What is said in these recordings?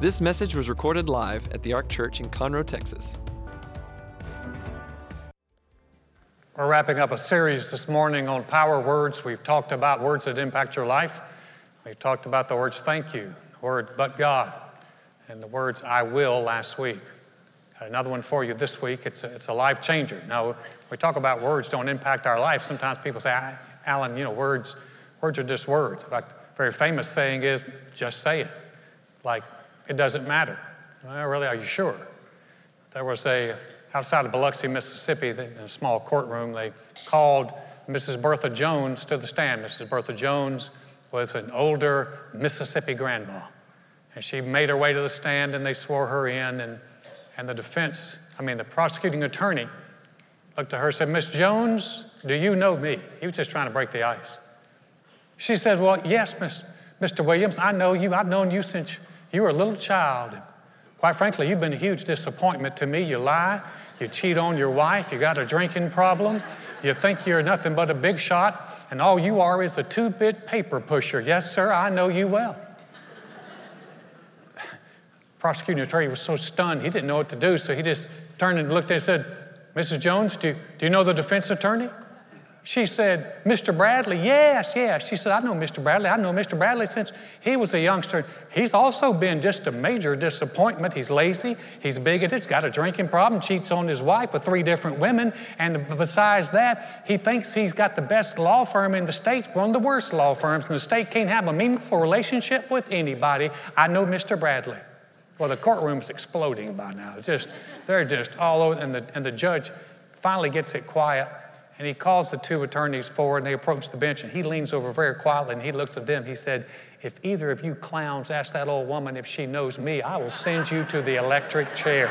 This message was recorded live at the Ark Church in Conroe, Texas. We're wrapping up a series this morning on power words. We've talked about words that impact your life. We've talked about the words thank you, the word but God, and the words I will last week. Got another one for you this week. It's a, it's a life changer. Now, we talk about words don't impact our life. Sometimes people say, Alan, you know, words, words are just words. In fact, a very famous saying is, just say it. Like, it doesn't matter. Well, really, are you sure? There was a, outside of Biloxi, Mississippi, in a small courtroom, they called Mrs. Bertha Jones to the stand. Mrs. Bertha Jones was an older Mississippi grandma. And she made her way to the stand and they swore her in. And, and the defense, I mean, the prosecuting attorney looked at her and said, Miss Jones, do you know me? He was just trying to break the ice. She said, Well, yes, Miss, Mr. Williams, I know you. I've known you since you were a little child. Quite frankly, you've been a huge disappointment to me. You lie, you cheat on your wife, you got a drinking problem, you think you're nothing but a big shot, and all you are is a two bit paper pusher. Yes, sir, I know you well. Prosecuting attorney was so stunned, he didn't know what to do, so he just turned and looked at and said, Mrs. Jones, do, do you know the defense attorney? She said, Mr. Bradley, yes, yes. She said, I know Mr. Bradley. I know Mr. Bradley since he was a youngster. He's also been just a major disappointment. He's lazy, he's bigoted, he's got a drinking problem, cheats on his wife with three different women. And besides that, he thinks he's got the best law firm in the state, one of the worst law firms in the state, can't have a meaningful relationship with anybody. I know Mr. Bradley. Well, the courtroom's exploding by now. just, they're just all over, and the, and the judge finally gets it quiet and he calls the two attorneys forward and they approach the bench and he leans over very quietly and he looks at them. He said, If either of you clowns ask that old woman if she knows me, I will send you to the electric chair.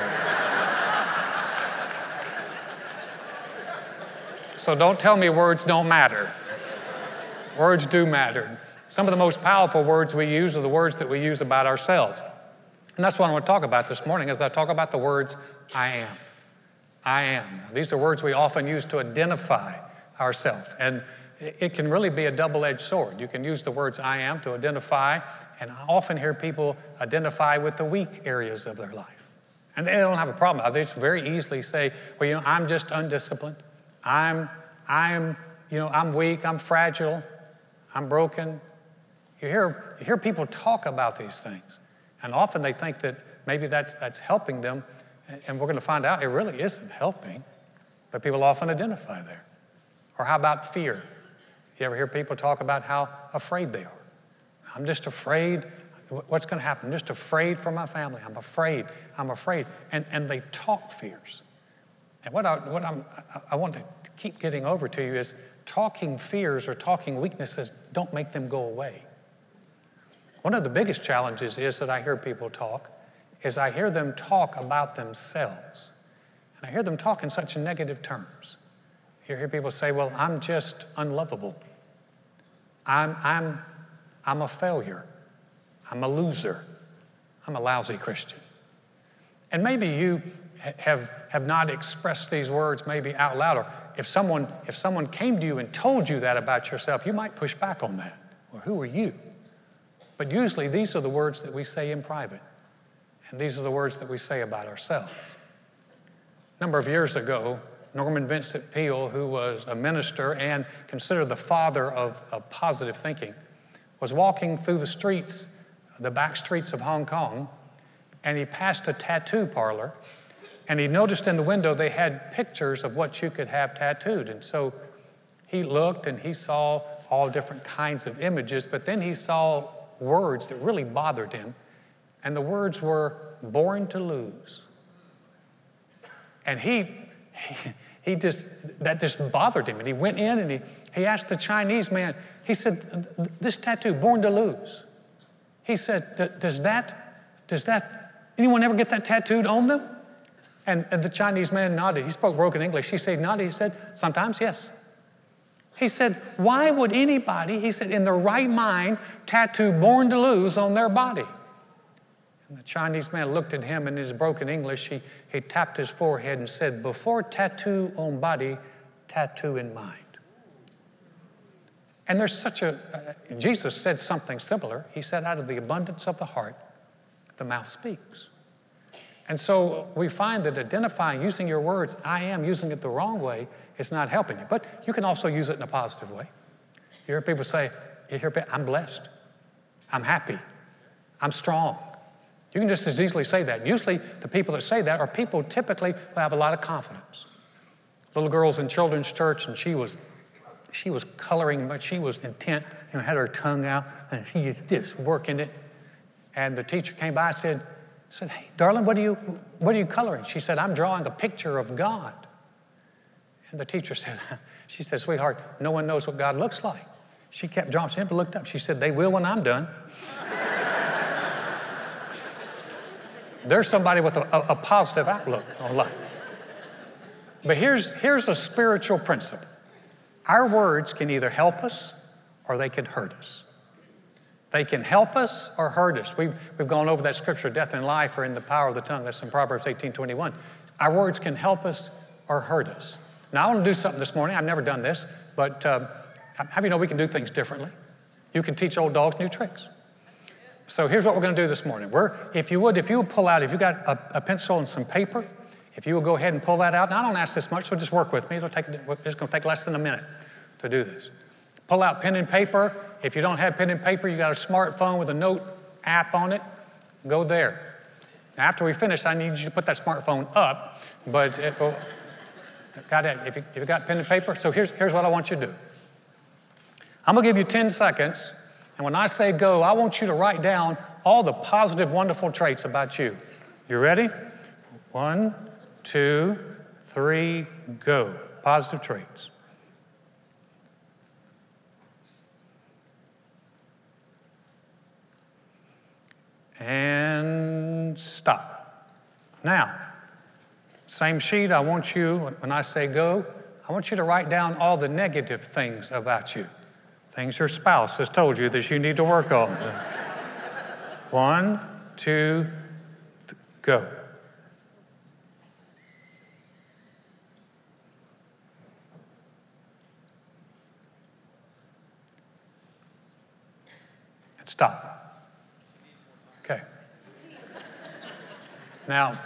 so don't tell me words don't matter. Words do matter. Some of the most powerful words we use are the words that we use about ourselves. And that's what I want to talk about this morning as I talk about the words I am. I am. These are words we often use to identify ourselves. And it can really be a double edged sword. You can use the words I am to identify, and I often hear people identify with the weak areas of their life. And they don't have a problem. They just very easily say, well, you know, I'm just undisciplined. I'm, I'm, you know, I'm weak, I'm fragile, I'm broken. You hear, you hear people talk about these things, and often they think that maybe that's, that's helping them and we're going to find out it really isn't helping, but people often identify there. Or how about fear? You ever hear people talk about how afraid they are? I'm just afraid. What's going to happen? I'm just afraid for my family. I'm afraid. I'm afraid. And, and they talk fears. And what, I, what I'm, I want to keep getting over to you is talking fears or talking weaknesses don't make them go away. One of the biggest challenges is that I hear people talk is I hear them talk about themselves. And I hear them talk in such negative terms. You hear people say, Well, I'm just unlovable. I'm, I'm, I'm a failure. I'm a loser. I'm a lousy Christian. And maybe you have, have not expressed these words maybe out loud, or if someone, if someone came to you and told you that about yourself, you might push back on that. Well, who are you? But usually these are the words that we say in private. And these are the words that we say about ourselves. A number of years ago, Norman Vincent Peale, who was a minister and considered the father of, of positive thinking, was walking through the streets, the back streets of Hong Kong, and he passed a tattoo parlor. And he noticed in the window they had pictures of what you could have tattooed. And so he looked and he saw all different kinds of images, but then he saw words that really bothered him. And the words were, born to lose. And he, he, he just, that just bothered him. And he went in and he, he asked the Chinese man, he said, This tattoo, born to lose. He said, Does that, does that, anyone ever get that tattooed on them? And, and the Chinese man nodded. He spoke broken English. He said, nodded. He said, Sometimes, yes. He said, Why would anybody, he said, in their right mind, tattoo born to lose on their body? And the Chinese man looked at him in his broken English. He, he tapped his forehead and said, Before tattoo on body, tattoo in mind. And there's such a, uh, Jesus said something similar. He said, Out of the abundance of the heart, the mouth speaks. And so we find that identifying, using your words, I am using it the wrong way, is not helping you. But you can also use it in a positive way. You hear people say, you hear, I'm blessed, I'm happy, I'm strong. You can just as easily say that. Usually, the people that say that are people typically who have a lot of confidence. Little girls in children's church, and she was, she was coloring, but she was intent and had her tongue out, and she was just working it. And the teacher came by and said, said, Hey, darling, what are you, what are you coloring? She said, I'm drawing a picture of God. And the teacher said, She said, Sweetheart, no one knows what God looks like. She kept drawing. She never looked up. She said, They will when I'm done. There's somebody with a, a, a positive outlook on life. But here's, here's a spiritual principle our words can either help us or they can hurt us. They can help us or hurt us. We've, we've gone over that scripture, death and life are in the power of the tongue. That's in Proverbs 18 21. Our words can help us or hurt us. Now, I want to do something this morning. I've never done this, but uh, how do you know we can do things differently? You can teach old dogs new tricks. So here's what we're going to do this morning. We're, if you would, if you would pull out, if you got a, a pencil and some paper, if you will go ahead and pull that out. Now, I don't ask this much, so just work with me. It'll take, it's going to take less than a minute to do this. Pull out pen and paper. If you don't have pen and paper, you got a smartphone with a note app on it, go there. Now, after we finish, I need you to put that smartphone up, but it will, got it. If you, if you got pen and paper, so here's, here's what I want you to do. I'm gonna give you 10 seconds, and when I say go, I want you to write down all the positive, wonderful traits about you. You ready? One, two, three, go. Positive traits. And stop. Now, same sheet, I want you, when I say go, I want you to write down all the negative things about you, things your spouse has told you that you need to work on. One, two, th- go. And stop. Okay. Now,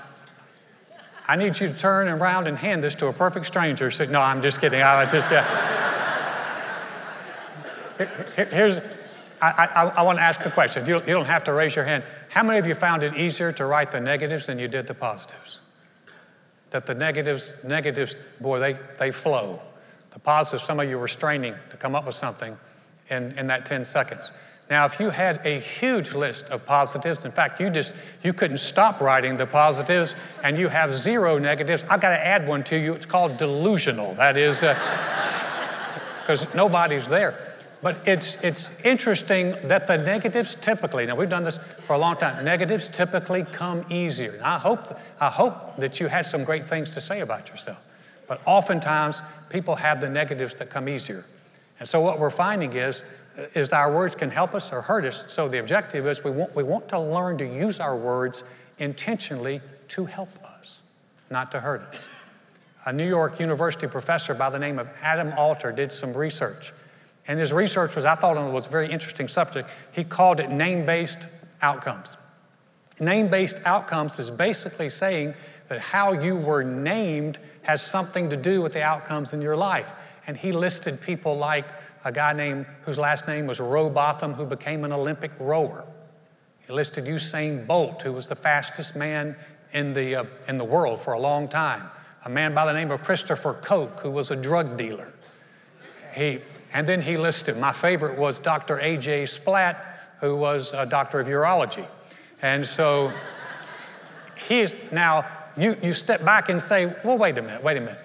I need you to turn around and hand this to a perfect stranger. Say, no, I'm just kidding. I just. Uh, here's, I, I, I, want to ask a question. You, you don't have to raise your hand. How many of you found it easier to write the negatives than you did the positives? That the negatives, negatives, boy, they, they flow. The positives, some of you were straining to come up with something in, in that 10 seconds. Now, if you had a huge list of positives, in fact, you just you couldn't stop writing the positives, and you have zero negatives, I've got to add one to you. It's called delusional. That is because uh, nobody's there. But it's it's interesting that the negatives typically. Now we've done this for a long time. Negatives typically come easier. And I hope I hope that you had some great things to say about yourself. But oftentimes people have the negatives that come easier. And so what we're finding is is our words can help us or hurt us. So the objective is we want, we want to learn to use our words intentionally to help us, not to hurt us. A New York University professor by the name of Adam Alter did some research. And his research was, I thought, it was a very interesting subject. He called it name based outcomes. Name based outcomes is basically saying that how you were named has something to do with the outcomes in your life. And he listed people like a guy named whose last name was Rowbotham, who became an Olympic rower. He listed Usain Bolt, who was the fastest man in the, uh, in the world for a long time. A man by the name of Christopher Koch, who was a drug dealer. He, and then he listed, my favorite was Dr. A.J. Splatt, who was a doctor of urology. And so he's now, you, you step back and say, well, wait a minute, wait a minute.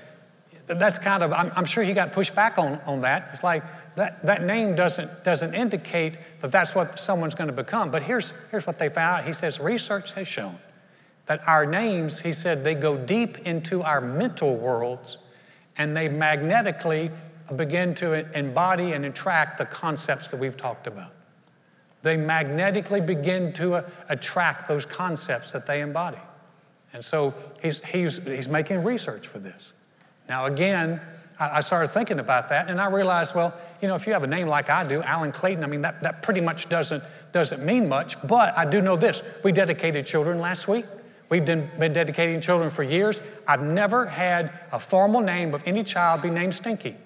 That's kind of, I'm, I'm sure he got pushed back on, on that. It's like, that, that name doesn't, doesn't indicate that that's what someone's going to become. But here's, here's what they found. He says, research has shown that our names, he said, they go deep into our mental worlds and they magnetically begin to embody and attract the concepts that we've talked about. They magnetically begin to uh, attract those concepts that they embody. And so he's, he's, he's making research for this. Now, again, I started thinking about that and I realized, well, you know, if you have a name like I do, Alan Clayton, I mean, that, that pretty much doesn't, doesn't mean much, but I do know this. We dedicated children last week. We've been dedicating children for years. I've never had a formal name of any child be named Stinky.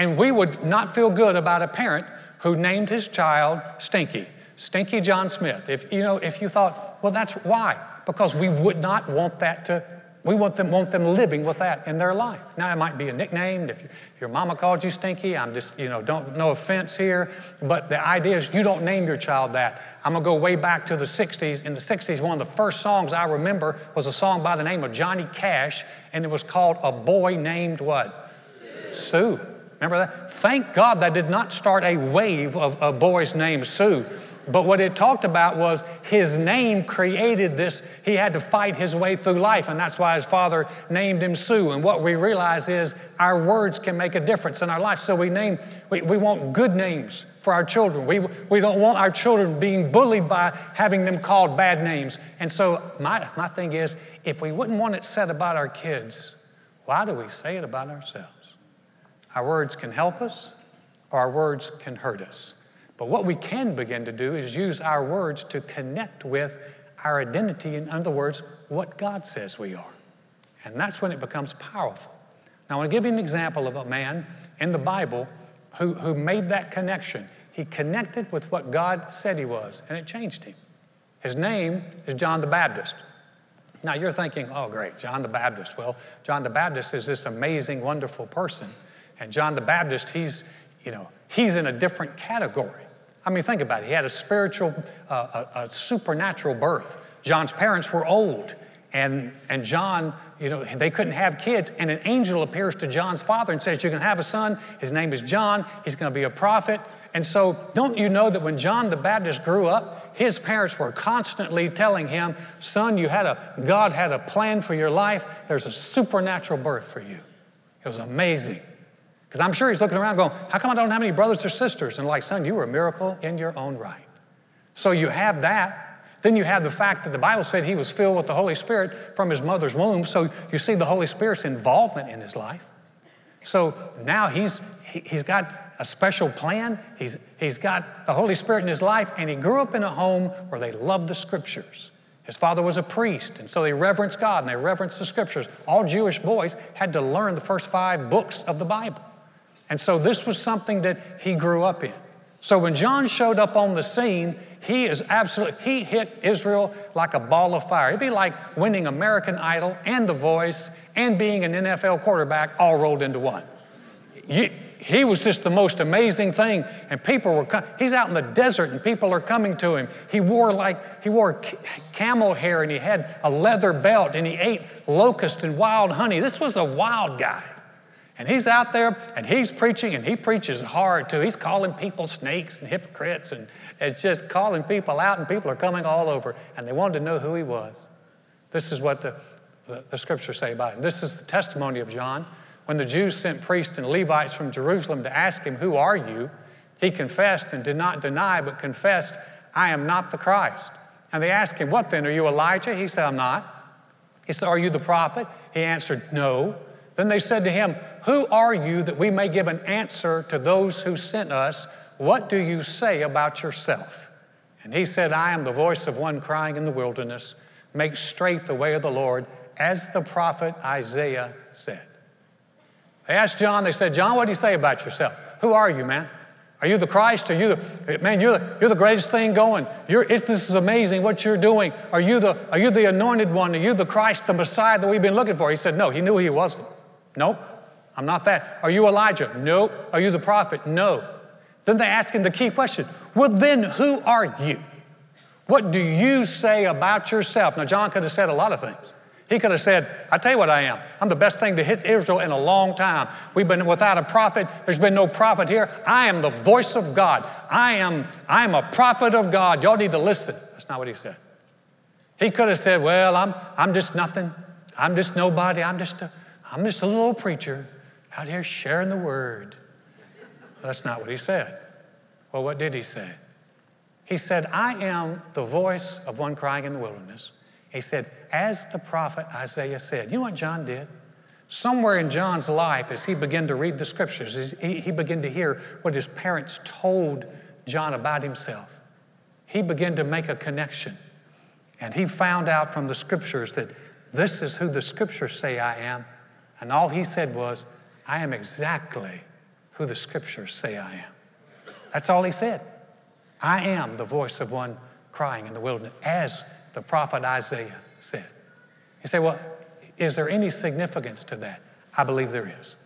And we would not feel good about a parent who named his child Stinky, Stinky John Smith. If you know, if you thought, well, that's why, because we would not want that to we want them, want them living with that in their life. Now, it might be a nickname. If, your mama called you Stinky, I'm just, you know, don't, no offense here. But the idea is you don't name your child that. I'm going to go way back to the 60s. In the 60s, one of the first songs I remember was a song by the name of Johnny Cash, and it was called A Boy Named What? Sue. Sue. Remember that? Thank God that did not start a wave of, a boys named Sue. But what it talked about was his name created this. He had to fight his way through life, and that's why his father named him Sue. And what we realize is our words can make a difference in our life. So we name, we, we want good names for our children. We, we don't want our children being bullied by having them called bad names. And so my, my thing is, if we wouldn't want it said about our kids, why do we say it about ourselves? Our words can help us, or our words can hurt us. But what we can begin to do is use our words to connect with our identity, in other words, what God says we are. And that's when it becomes powerful. Now, I want to give you an example of a man in the Bible who, who made that connection. He connected with what God said he was, and it changed him. His name is John the Baptist. Now, you're thinking, oh, great, John the Baptist. Well, John the Baptist is this amazing, wonderful person. And John the Baptist, he's, you know, he's in a different category. I mean, think about it. He had a spiritual, uh, a, a supernatural birth. John's parents were old, and, and John, you know, they couldn't have kids. And an angel appears to John's father and says, You can have a son. His name is John. He's going to be a prophet. And so, don't you know that when John the Baptist grew up, his parents were constantly telling him, Son, you had a, God had a plan for your life. There's a supernatural birth for you. It was amazing. Because I'm sure he's looking around going, How come I don't have any brothers or sisters? And like, son, you were a miracle in your own right. So you have that. Then you have the fact that the Bible said he was filled with the Holy Spirit from his mother's womb. So you see the Holy Spirit's involvement in his life. So now he's, he, he's got a special plan. He's, he's got the Holy Spirit in his life, and he grew up in a home where they loved the scriptures. His father was a priest, and so they reverenced God and they reverenced the scriptures. All Jewish boys had to learn the first five books of the Bible. And so this was something that he grew up in. So when John showed up on the scene, he is absolutely, he hit Israel like a ball of fire. It'd be like winning American Idol and The Voice and being an NFL quarterback all rolled into one. He, he was just the most amazing thing, and people were, he's out in the desert and people are coming to him. He wore like, he wore camel hair and he had a leather belt and he ate locust and wild honey. This was a wild guy. And he's out there and he's preaching and he preaches hard too. He's calling people snakes and hypocrites and it's just calling people out and people are coming all over and they wanted to know who he was. This is what the, the, the scriptures say about him. This is the testimony of John. When the Jews sent priests and Levites from Jerusalem to ask him, Who are you? He confessed and did not deny, but confessed, I am not the Christ. And they asked him, What then? Are you Elijah? He said, I'm not. He said, Are you the prophet? He answered, No. Then they said to him, Who are you that we may give an answer to those who sent us? What do you say about yourself? And he said, I am the voice of one crying in the wilderness, Make straight the way of the Lord, as the prophet Isaiah said. They asked John, they said, John, what do you say about yourself? Who are you, man? Are you the Christ? Are you the man? You're the, you're the greatest thing going. This is amazing what you're doing. Are you the are you the anointed one? Are you the Christ, the Messiah that we've been looking for? He said, No. He knew he wasn't. Nope, I'm not that. Are you Elijah? Nope. Are you the prophet? No. Then they ask him the key question Well, then who are you? What do you say about yourself? Now, John could have said a lot of things. He could have said, I tell you what I am. I'm the best thing to hit Israel in a long time. We've been without a prophet. There's been no prophet here. I am the voice of God. I am, I am a prophet of God. Y'all need to listen. That's not what he said. He could have said, Well, I'm, I'm just nothing. I'm just nobody. I'm just a, I'm just a little preacher out here sharing the word. That's not what he said. Well, what did he say? He said, I am the voice of one crying in the wilderness. He said, as the prophet Isaiah said. You know what John did? Somewhere in John's life, as he began to read the scriptures, he, he began to hear what his parents told John about himself, he began to make a connection. And he found out from the scriptures that this is who the scriptures say I am. And all he said was, I am exactly who the scriptures say I am. That's all he said. I am the voice of one crying in the wilderness, as the prophet Isaiah said. You say, well, is there any significance to that? I believe there is.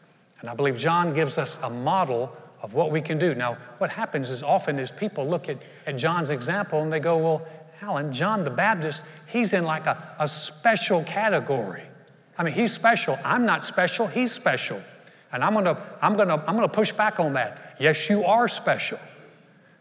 And I believe John gives us a model of what we can do. Now, what happens is often is people look at, at John's example and they go, well, Alan, John the Baptist, he's in like a, a special category. I mean, he's special. I'm not special, he's special. And I'm gonna, I'm gonna, I'm gonna push back on that. Yes, you are special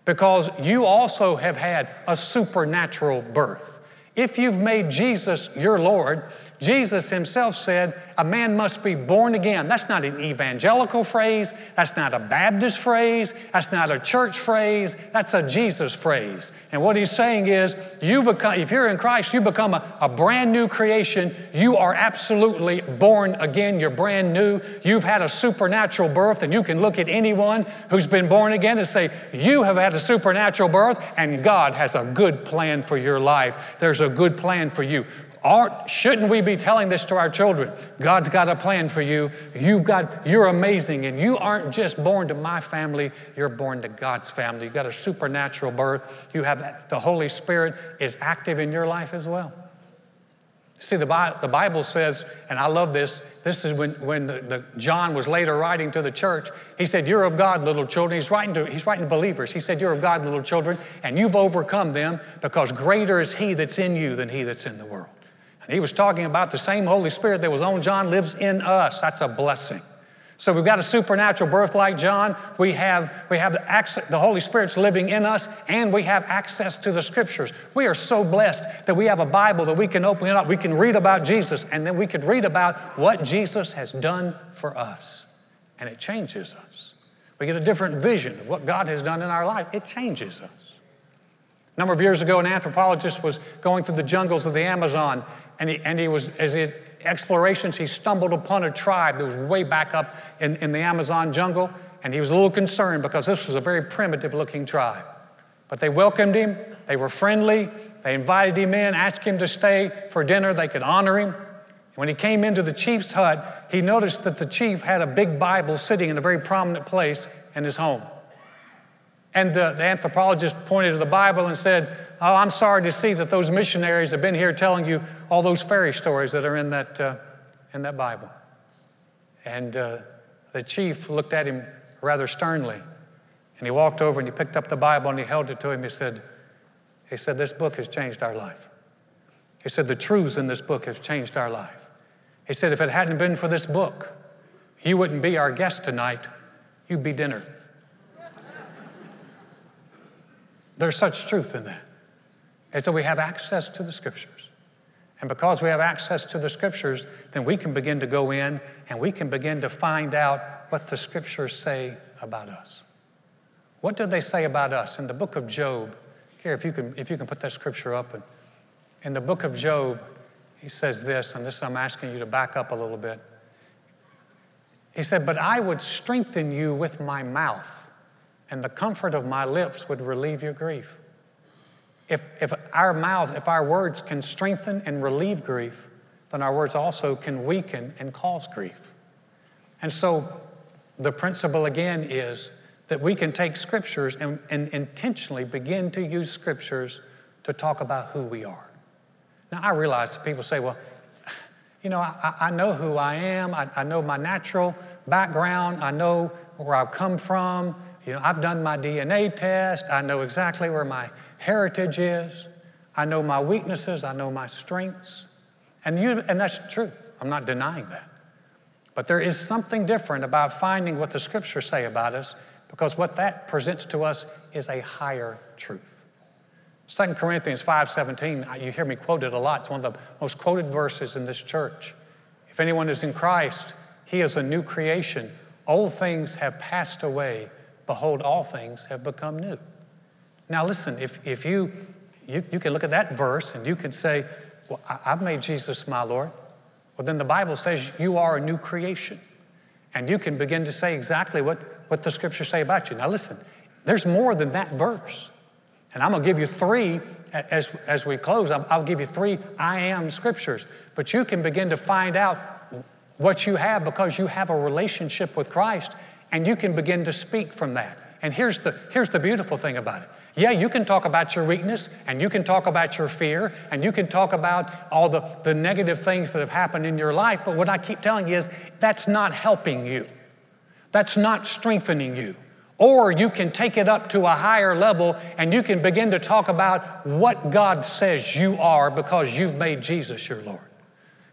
because you also have had a supernatural birth. If you've made Jesus your Lord, Jesus himself said, a man must be born again. That's not an evangelical phrase. That's not a Baptist phrase. That's not a church phrase. That's a Jesus phrase. And what he's saying is, you become, if you're in Christ, you become a, a brand new creation. You are absolutely born again. You're brand new. You've had a supernatural birth, and you can look at anyone who's been born again and say, You have had a supernatural birth, and God has a good plan for your life. There's a good plan for you. Aren't, shouldn't we be telling this to our children? God's got a plan for you. You've got, you're amazing, and you aren't just born to my family, you're born to God's family. You've got a supernatural birth. You have the Holy Spirit is active in your life as well. See, the Bible, the Bible says, and I love this, this is when, when the, the, John was later writing to the church. He said, You're of God, little children. He's writing, to, he's writing to believers. He said, You're of God, little children, and you've overcome them because greater is He that's in you than He that's in the world. He was talking about the same Holy Spirit that was on John lives in us. That's a blessing. So we've got a supernatural birth like John. We have, we have the, access, the Holy Spirit's living in us, and we have access to the scriptures. We are so blessed that we have a Bible that we can open it up. We can read about Jesus, and then we can read about what Jesus has done for us. And it changes us. We get a different vision of what God has done in our life. It changes us. A number of years ago, an anthropologist was going through the jungles of the Amazon, and he, and he was, as he explorations, he stumbled upon a tribe that was way back up in, in the Amazon jungle, and he was a little concerned because this was a very primitive looking tribe. But they welcomed him, they were friendly, they invited him in, asked him to stay for dinner, they could honor him. And When he came into the chief's hut, he noticed that the chief had a big Bible sitting in a very prominent place in his home. And the, the anthropologist pointed to the Bible and said, Oh, I'm sorry to see that those missionaries have been here telling you all those fairy stories that are in that, uh, in that Bible. And uh, the chief looked at him rather sternly. And he walked over and he picked up the Bible and he held it to him. He said, he said, This book has changed our life. He said, The truths in this book have changed our life. He said, If it hadn't been for this book, you wouldn't be our guest tonight, you'd be dinner. There's such truth in that. And so we have access to the scriptures. And because we have access to the scriptures, then we can begin to go in and we can begin to find out what the scriptures say about us. What do they say about us? In the book of Job, here, if you can, if you can put that scripture up. And in the book of Job, he says this, and this I'm asking you to back up a little bit. He said, But I would strengthen you with my mouth and the comfort of my lips would relieve your grief. If, if our mouth, if our words can strengthen and relieve grief, then our words also can weaken and cause grief. And so the principle again is that we can take scriptures and, and intentionally begin to use scriptures to talk about who we are. Now, I realize that people say, well, you know, I, I know who I am, I, I know my natural background, I know where I've come from, you know, I've done my DNA test. I know exactly where my heritage is. I know my weaknesses. I know my strengths. And, you, and that's true. I'm not denying that. But there is something different about finding what the scriptures say about us because what that presents to us is a higher truth. 2 Corinthians 5:17, uh, you hear me quoted a lot. It's one of the most quoted verses in this church. If anyone is in Christ, he is a new creation. Old things have passed away behold, all things have become new. Now, listen, if, if you, you, you can look at that verse and you could say, Well, I, I've made Jesus my Lord. Well, then the Bible says you are a new creation. And you can begin to say exactly what, what the scriptures say about you. Now, listen, There's more than that verse. And I'm going to give you three as, as we close. I'll, I'll give you three I am scriptures. But you can begin to find out what you have because you have a relationship with Christ and you can begin to speak from that. And here's the, here's the beautiful thing about it. Yeah, you can talk about your weakness and you can talk about your fear and you can talk about all the, the negative things that have happened in your life, but what I keep telling you is that's not helping you. That's not strengthening you. Or you can take it up to a higher level and you can begin to talk about what God says you are because you've made Jesus your Lord.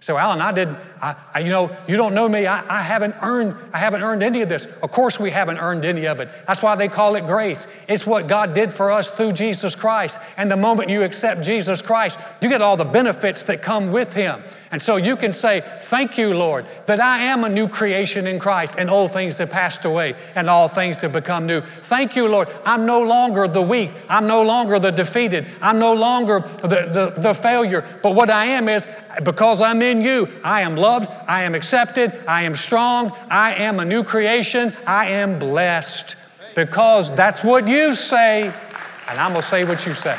So, Alan, I did, I, I, you know, you don't know me. I, I, haven't earned, I haven't earned any of this. Of course, we haven't earned any of it. That's why they call it grace. It's what God did for us through Jesus Christ. And the moment you accept Jesus Christ, you get all the benefits that come with Him. And so you can say, Thank you, Lord, that I am a new creation in Christ, and old things have passed away, and all things have become new. Thank you, Lord. I'm no longer the weak. I'm no longer the defeated. I'm no longer the, the, the failure. But what I am is, because I'm in you, I am loved, I am accepted, I am strong, I am a new creation, I am blessed. Because that's what you say, and I'm going to say what you say.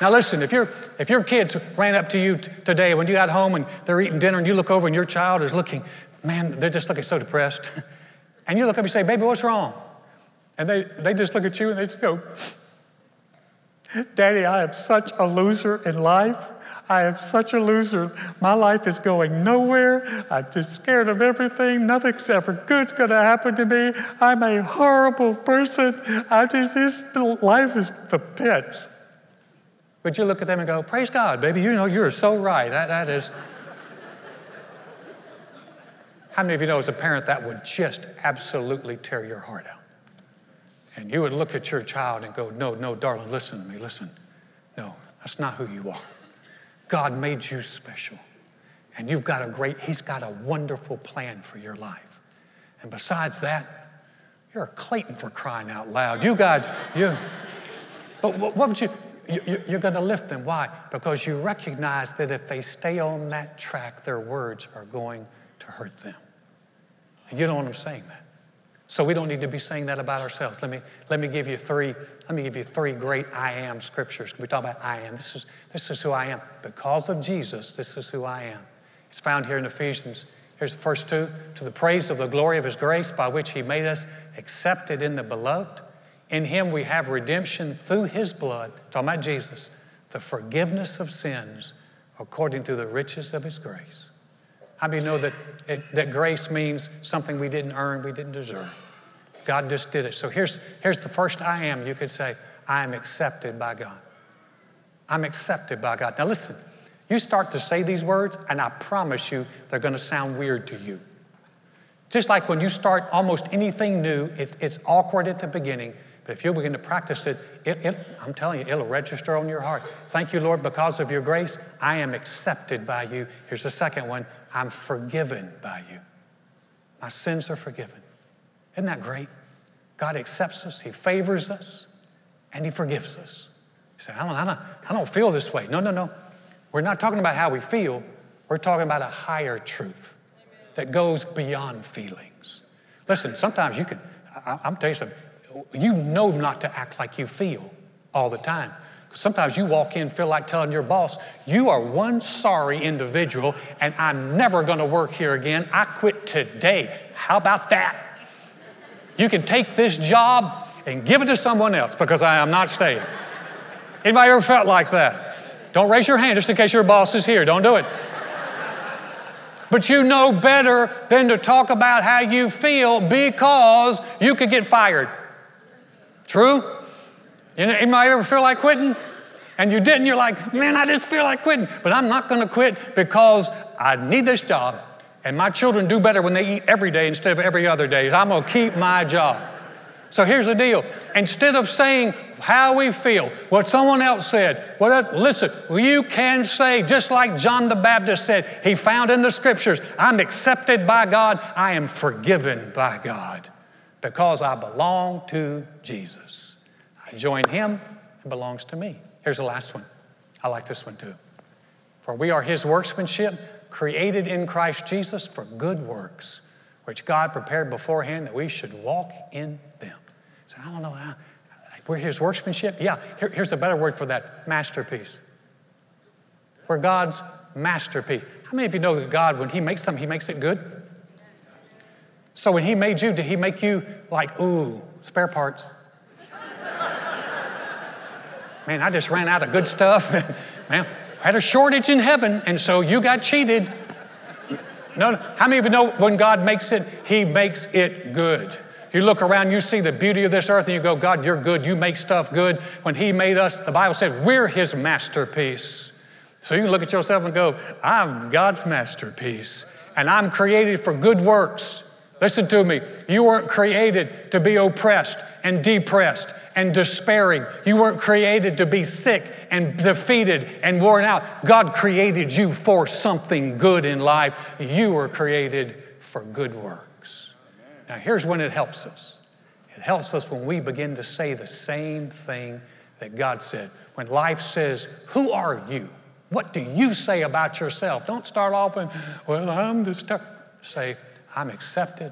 Now, listen, if you're if your kids ran up to you t- today when you got home and they're eating dinner and you look over and your child is looking, man, they're just looking so depressed. and you look up and say, baby, what's wrong? And they, they just look at you and they just go, Daddy, I am such a loser in life. I am such a loser. My life is going nowhere. I'm just scared of everything. Nothing's ever good's going to happen to me. I'm a horrible person. I just, this life is the pit. But you look at them and go, Praise God, baby, you know, you're so right. That, that is. How many of you know as a parent that would just absolutely tear your heart out? And you would look at your child and go, No, no, darling, listen to me, listen. No, that's not who you are. God made you special. And you've got a great, He's got a wonderful plan for your life. And besides that, you're a Clayton for crying out loud. You got, you, but what would you, you're going to lift them. Why? Because you recognize that if they stay on that track, their words are going to hurt them. And you don't want them saying that. So we don't need to be saying that about ourselves. Let me, let me give you three, let me give you three great I am scriptures. We talk about I am. This is, this is who I am. Because of Jesus, this is who I am. It's found here in Ephesians. Here's the first two. To the praise of the glory of his grace by which he made us accepted in the beloved in him we have redemption through his blood, talking about Jesus, the forgiveness of sins according to the riches of his grace. How you know that, it, that grace means something we didn't earn, we didn't deserve? God just did it. So here's, here's the first I am. You could say, I am accepted by God. I'm accepted by God. Now listen, you start to say these words, and I promise you they're going to sound weird to you. Just like when you start almost anything new, it's, it's awkward at the beginning, but if you begin to practice it, it, it, I'm telling you, it'll register on your heart. Thank you, Lord, because of your grace, I am accepted by you. Here's the second one I'm forgiven by you. My sins are forgiven. Isn't that great? God accepts us, He favors us, and He forgives us. You say, I don't, I don't, I don't feel this way. No, no, no. We're not talking about how we feel, we're talking about a higher truth that goes beyond feelings. Listen, sometimes you can, I, I'm telling you something, you know not to act like you feel all the time. Sometimes you walk in, feel like telling your boss, You are one sorry individual, and I'm never going to work here again. I quit today. How about that? You can take this job and give it to someone else because I am not staying. Anybody ever felt like that? Don't raise your hand just in case your boss is here. Don't do it. But you know better than to talk about how you feel because you could get fired. True? You know, anybody ever feel like quitting? And you didn't, you're like, man, I just feel like quitting. But I'm not going to quit because I need this job. And my children do better when they eat every day instead of every other day. I'm going to keep my job. So here's the deal. Instead of saying how we feel, what someone else said, what, listen, you can say, just like John the Baptist said, he found in the scriptures, I'm accepted by God, I am forgiven by God because I belong to Jesus. I join him, it belongs to me. Here's the last one. I like this one too. For we are his workmanship, created in Christ Jesus for good works, which God prepared beforehand that we should walk in them. So I don't know. How, we're his workmanship? Yeah, here, here's a better word for that masterpiece. We're God's masterpiece. How many of you know that God, when He makes something, He makes it good? So when He made you, did He make you like, ooh, spare parts? Man, I just ran out of good stuff. Man, I had a shortage in heaven, and so you got cheated. No, no. How many of you know when God makes it, He makes it good? You look around, you see the beauty of this earth, and you go, God, you're good. You make stuff good. When He made us, the Bible said, we're His masterpiece. So you can look at yourself and go, I'm God's masterpiece, and I'm created for good works. Listen to me. You weren't created to be oppressed and depressed and despairing. You weren't created to be sick and defeated and worn out. God created you for something good in life. You were created for good works. Now, here's when it helps us it helps us when we begin to say the same thing that God said. When life says, Who are you? What do you say about yourself? Don't start off with, Well, I'm the star. Say, I'm accepted,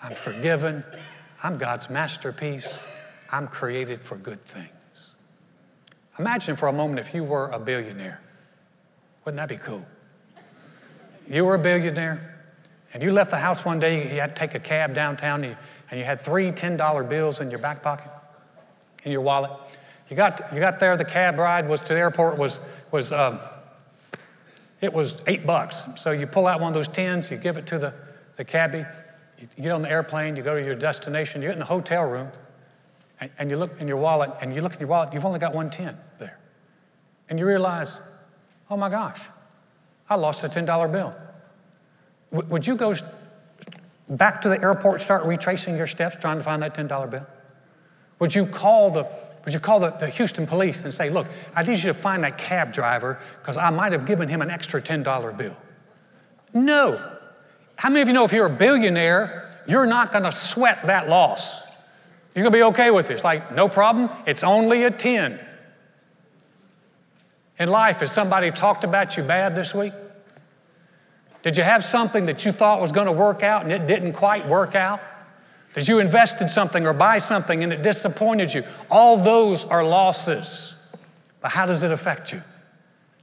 I'm forgiven, I'm God's masterpiece, I'm created for good things. Imagine for a moment if you were a billionaire. Wouldn't that be cool? You were a billionaire, and you left the house one day, you had to take a cab downtown, and you had three $10 bills in your back pocket, in your wallet. You got, you got there, the cab ride was to the airport was, was um, it was eight bucks. So you pull out one of those tens, you give it to the, the cabbie, you get on the airplane, you go to your destination, you get in the hotel room, and, you look in your wallet, and you look in your wallet, you've only got 110 there. And you realize, oh my gosh, I lost a $10 bill. W- would you go back to the airport, start retracing your steps, trying to find that $10 bill? Would you call the would you call the, the Houston police and say, look, I need you to find that cab driver because I might have given him an extra $10 bill? No. How many of you know if you're a billionaire, you're not going to sweat that loss? You're going to be okay with this. Like, no problem, it's only a 10. In life, has somebody talked about you bad this week? Did you have something that you thought was going to work out and it didn't quite work out? Did you invest in something or buy something and it disappointed you? All those are losses. But how does it affect you?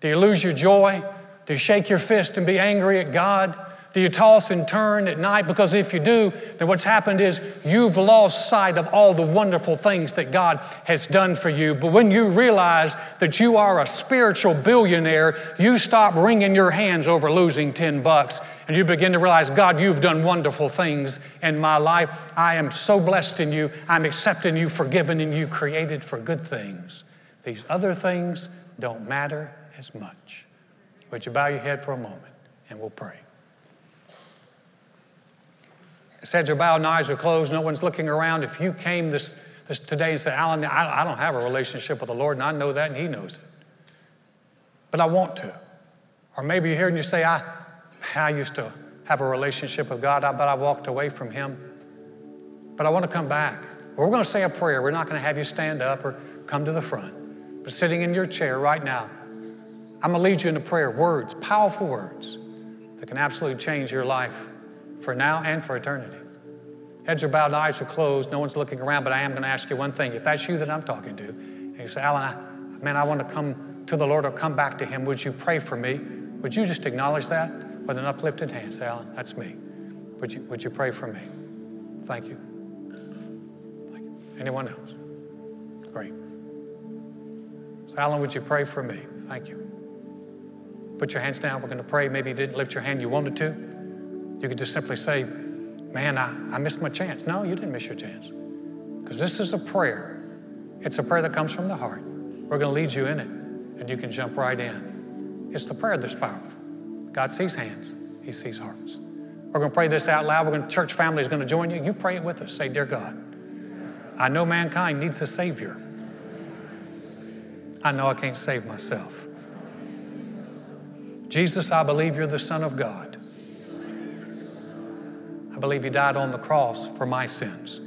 Do you lose your joy? Do you shake your fist and be angry at God? Do you toss and turn at night? Because if you do, then what's happened is you've lost sight of all the wonderful things that God has done for you. But when you realize that you are a spiritual billionaire, you stop wringing your hands over losing 10 bucks and you begin to realize, God, you've done wonderful things in my life. I am so blessed in you. I'm accepting you, forgiven in you, created for good things. These other things don't matter as much. Would you bow your head for a moment and we'll pray? Heads are bowed and eyes are closed, no one's looking around. If you came this, this today and said, Alan, I, I don't have a relationship with the Lord, and I know that, and He knows it. But I want to. Or maybe you're here and you say, I, I used to have a relationship with God, but I walked away from Him. But I want to come back. We're going to say a prayer. We're not going to have you stand up or come to the front. But sitting in your chair right now, I'm going to lead you in a prayer. Words, powerful words that can absolutely change your life for now and for eternity. Heads are bowed, eyes are closed, no one's looking around, but I am going to ask you one thing. If that's you that I'm talking to, and you say, Alan, I, man, I want to come to the Lord or come back to Him, would you pray for me? Would you just acknowledge that with an uplifted hand? Say, Alan, that's me. Would you, would you pray for me? Thank you. Thank you. Anyone else? Great. Alan, would you pray for me? Thank you. Put your hands down. We're going to pray. Maybe you didn't lift your hand you wanted to. You could just simply say, Man, I, I missed my chance. No, you didn't miss your chance. Because this is a prayer. It's a prayer that comes from the heart. We're going to lead you in it, and you can jump right in. It's the prayer that's powerful. God sees hands, He sees hearts. We're going to pray this out loud. We're going to, church family is going to join you. You pray it with us. Say, Dear God, I know mankind needs a Savior. I know I can't save myself. Jesus, I believe you're the Son of God. I believe you died on the cross for my sins.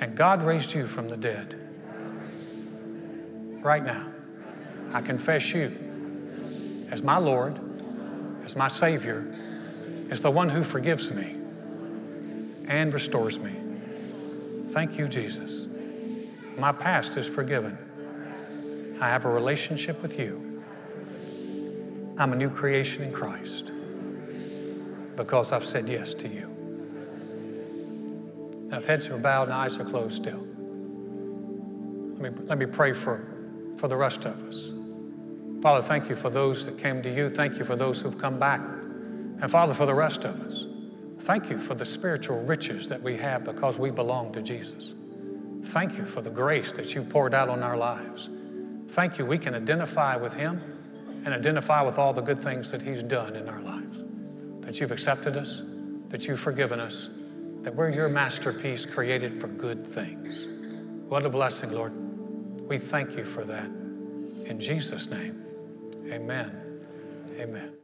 And God raised you from the dead. Right now, I confess you as my Lord, as my Savior, as the one who forgives me and restores me. Thank you, Jesus. My past is forgiven. I have a relationship with you. I'm a new creation in Christ because I've said yes to you. Now, if heads are bowed and eyes are closed still, let me, let me pray for, for the rest of us. Father, thank you for those that came to you. Thank you for those who've come back. And Father, for the rest of us, thank you for the spiritual riches that we have because we belong to Jesus. Thank you for the grace that you poured out on our lives. Thank you, we can identify with Him and identify with all the good things that He's done in our lives. That you've accepted us, that you've forgiven us, that we're your masterpiece created for good things. What a blessing, Lord. We thank you for that. In Jesus' name, amen. Amen.